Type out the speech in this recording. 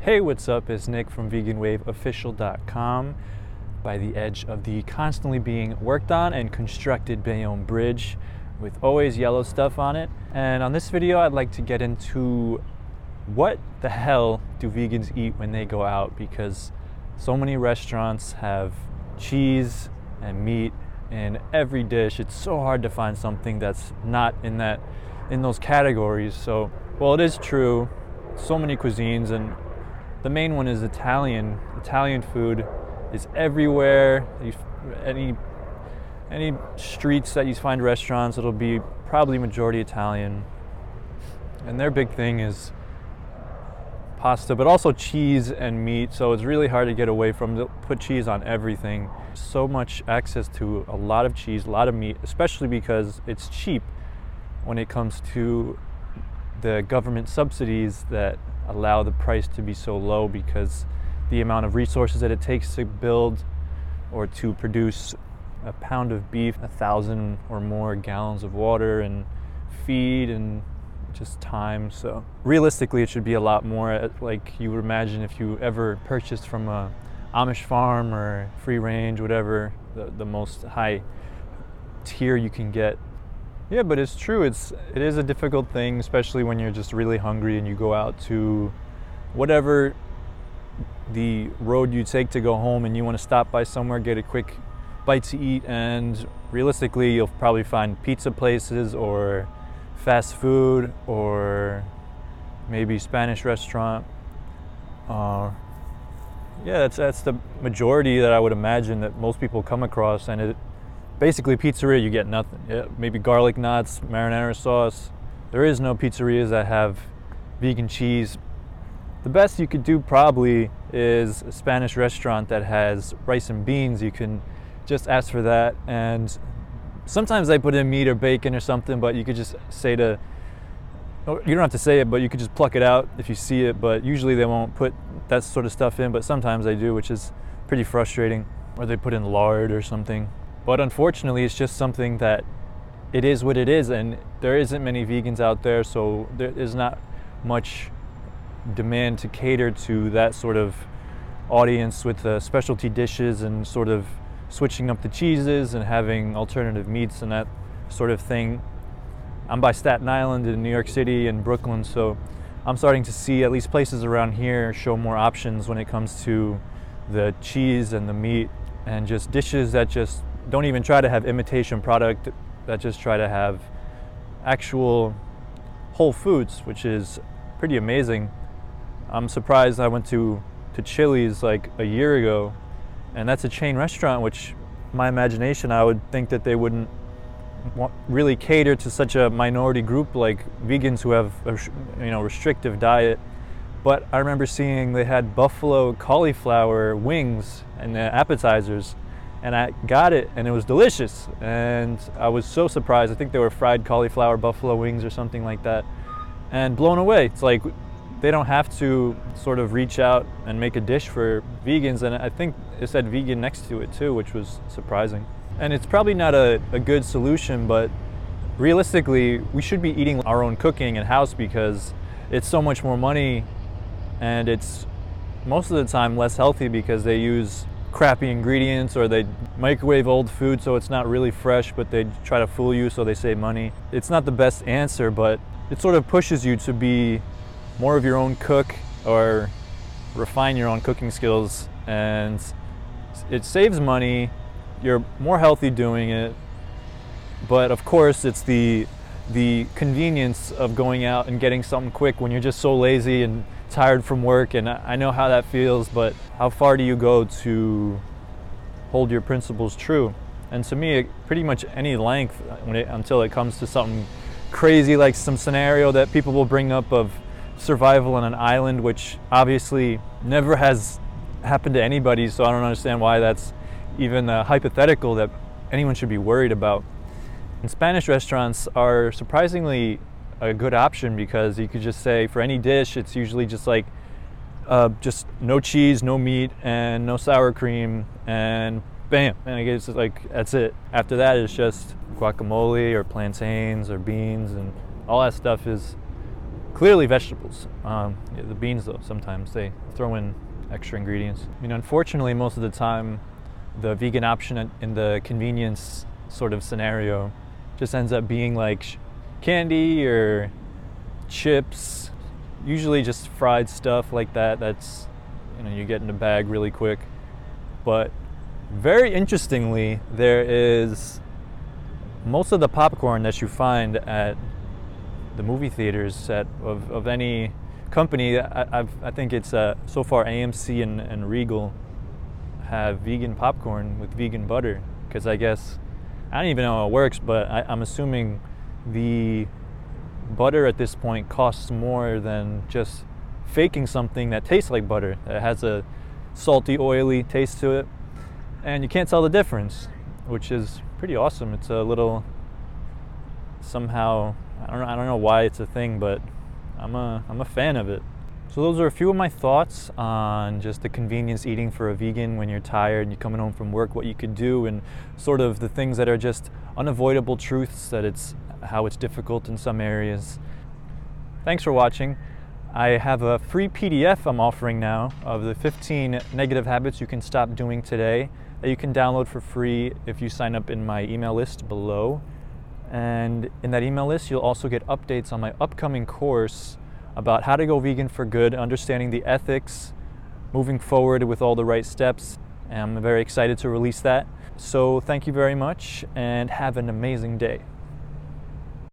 Hey, what's up? It's Nick from VeganWaveOfficial.com by the edge of the constantly being worked on and constructed Bayonne Bridge with always yellow stuff on it. And on this video, I'd like to get into what the hell do vegans eat when they go out because so many restaurants have cheese and meat in every dish. It's so hard to find something that's not in that in those categories. So, well, it is true. So many cuisines and the main one is Italian. Italian food is everywhere. You, any any streets that you find restaurants, it'll be probably majority Italian. And their big thing is pasta, but also cheese and meat. So it's really hard to get away from. To put cheese on everything. So much access to a lot of cheese, a lot of meat, especially because it's cheap when it comes to the government subsidies that allow the price to be so low because the amount of resources that it takes to build or to produce a pound of beef, a thousand or more gallons of water and feed and just time. So realistically, it should be a lot more uh, like you would imagine if you ever purchased from a Amish farm or free range, whatever, the, the most high tier you can get yeah, but it's true. It's it is a difficult thing, especially when you're just really hungry and you go out to whatever the road you take to go home and you want to stop by somewhere, get a quick bite to eat, and realistically, you'll probably find pizza places or fast food or maybe Spanish restaurant. Uh, yeah, that's that's the majority that I would imagine that most people come across, and it basically pizzeria you get nothing. Yeah, maybe garlic knots marinara sauce. There is no pizzerias that have vegan cheese. The best you could do probably is a spanish restaurant that has rice and beans. You can just ask for that. And sometimes they put in meat or bacon or something but you could just say to you don't have to say it but you could just pluck it out if you see it. But usually they won't put that sort of stuff in but sometimes they do which is pretty frustrating. Or they put in lard or something but unfortunately, it's just something that it is what it is, and there isn't many vegans out there, so there is not much demand to cater to that sort of audience with the specialty dishes and sort of switching up the cheeses and having alternative meats and that sort of thing. I'm by Staten Island in New York City and Brooklyn, so I'm starting to see at least places around here show more options when it comes to the cheese and the meat and just dishes that just don't even try to have imitation product that just try to have actual whole foods which is pretty amazing. I'm surprised i went to to chili's like a year ago and that's a chain restaurant which my imagination i would think that they wouldn't really cater to such a minority group like vegans who have a you know restrictive diet. But i remember seeing they had buffalo cauliflower wings and appetizers and I got it and it was delicious. And I was so surprised. I think they were fried cauliflower buffalo wings or something like that. And blown away. It's like they don't have to sort of reach out and make a dish for vegans. And I think it said vegan next to it too, which was surprising. And it's probably not a, a good solution, but realistically, we should be eating our own cooking in house because it's so much more money and it's most of the time less healthy because they use crappy ingredients or they microwave old food so it's not really fresh but they try to fool you so they save money. It's not the best answer but it sort of pushes you to be more of your own cook or refine your own cooking skills. And it saves money, you're more healthy doing it, but of course it's the the convenience of going out and getting something quick when you're just so lazy and tired from work and I know how that feels, but how far do you go to hold your principles true? And to me, pretty much any length it, until it comes to something crazy like some scenario that people will bring up of survival on an island, which obviously never has happened to anybody. So I don't understand why that's even a hypothetical that anyone should be worried about. And Spanish restaurants are surprisingly a good option because you could just say for any dish, it's usually just like uh, just no cheese, no meat, and no sour cream, and bam. And I guess like that's it. After that, it's just guacamole or plantains or beans, and all that stuff is clearly vegetables. Um, yeah, the beans, though, sometimes they throw in extra ingredients. I mean, unfortunately, most of the time, the vegan option in the convenience sort of scenario just ends up being like candy or chips, usually just fried stuff like that. That's, you know, you get in a bag really quick. But very interestingly, there is most of the popcorn that you find at the movie theaters at, of, of any company. I, I've, i think it's uh, so far AMC and, and Regal have vegan popcorn with vegan butter because I guess I don't even know how it works, but I, I'm assuming the butter at this point costs more than just faking something that tastes like butter. It has a salty, oily taste to it, and you can't tell the difference, which is pretty awesome. It's a little somehow I don't know, I don't know why it's a thing, but I'm a I'm a fan of it. So those are a few of my thoughts on just the convenience eating for a vegan when you're tired and you're coming home from work, what you could do, and sort of the things that are just unavoidable truths that it's how it's difficult in some areas. Thanks for watching. I have a free PDF I'm offering now of the 15 negative habits you can stop doing today that you can download for free if you sign up in my email list below. And in that email list, you'll also get updates on my upcoming course about how to go vegan for good, understanding the ethics, moving forward with all the right steps. And I'm very excited to release that. So thank you very much and have an amazing day.